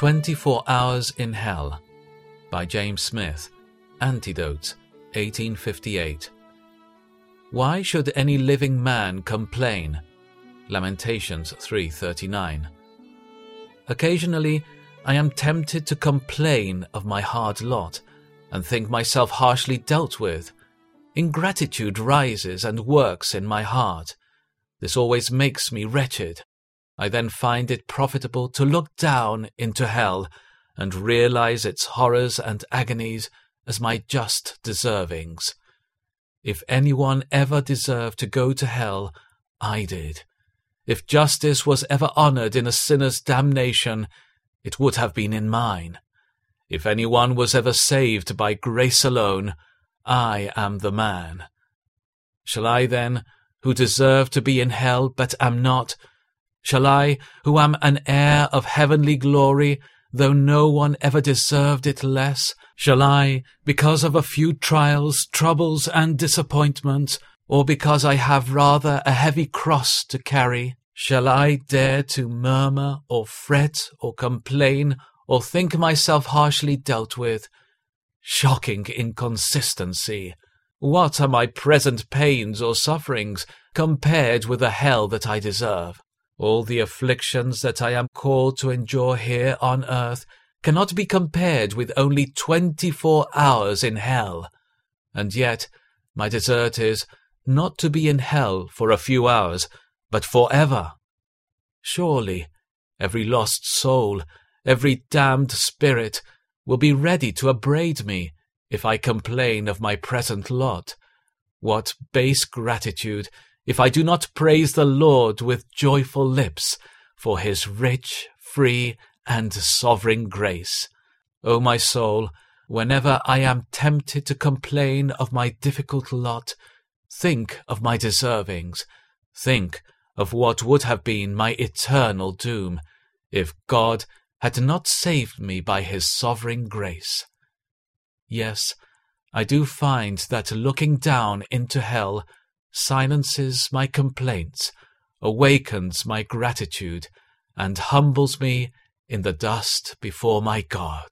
24 Hours in Hell by James Smith, Antidote, 1858. Why should any living man complain? Lamentations 3:39. Occasionally, I am tempted to complain of my hard lot and think myself harshly dealt with. Ingratitude rises and works in my heart. This always makes me wretched. I then find it profitable to look down into hell and realize its horrors and agonies as my just deservings. If anyone ever deserved to go to hell, I did. If justice was ever honored in a sinner's damnation, it would have been in mine. If anyone was ever saved by grace alone, I am the man. Shall I then, who deserve to be in hell but am not, Shall I, who am an heir of heavenly glory, though no one ever deserved it less, shall I, because of a few trials, troubles, and disappointments, or because I have rather a heavy cross to carry, shall I dare to murmur, or fret, or complain, or think myself harshly dealt with? Shocking inconsistency! What are my present pains or sufferings compared with the hell that I deserve? All the afflictions that I am called to endure here on earth cannot be compared with only twenty-four hours in hell. And yet, my desert is not to be in hell for a few hours, but for ever. Surely, every lost soul, every damned spirit, will be ready to upbraid me if I complain of my present lot. What base gratitude if I do not praise the Lord with joyful lips for his rich, free, and sovereign grace. O my soul, whenever I am tempted to complain of my difficult lot, think of my deservings, think of what would have been my eternal doom if God had not saved me by his sovereign grace. Yes, I do find that looking down into hell silences my complaints, awakens my gratitude, and humbles me in the dust before my God.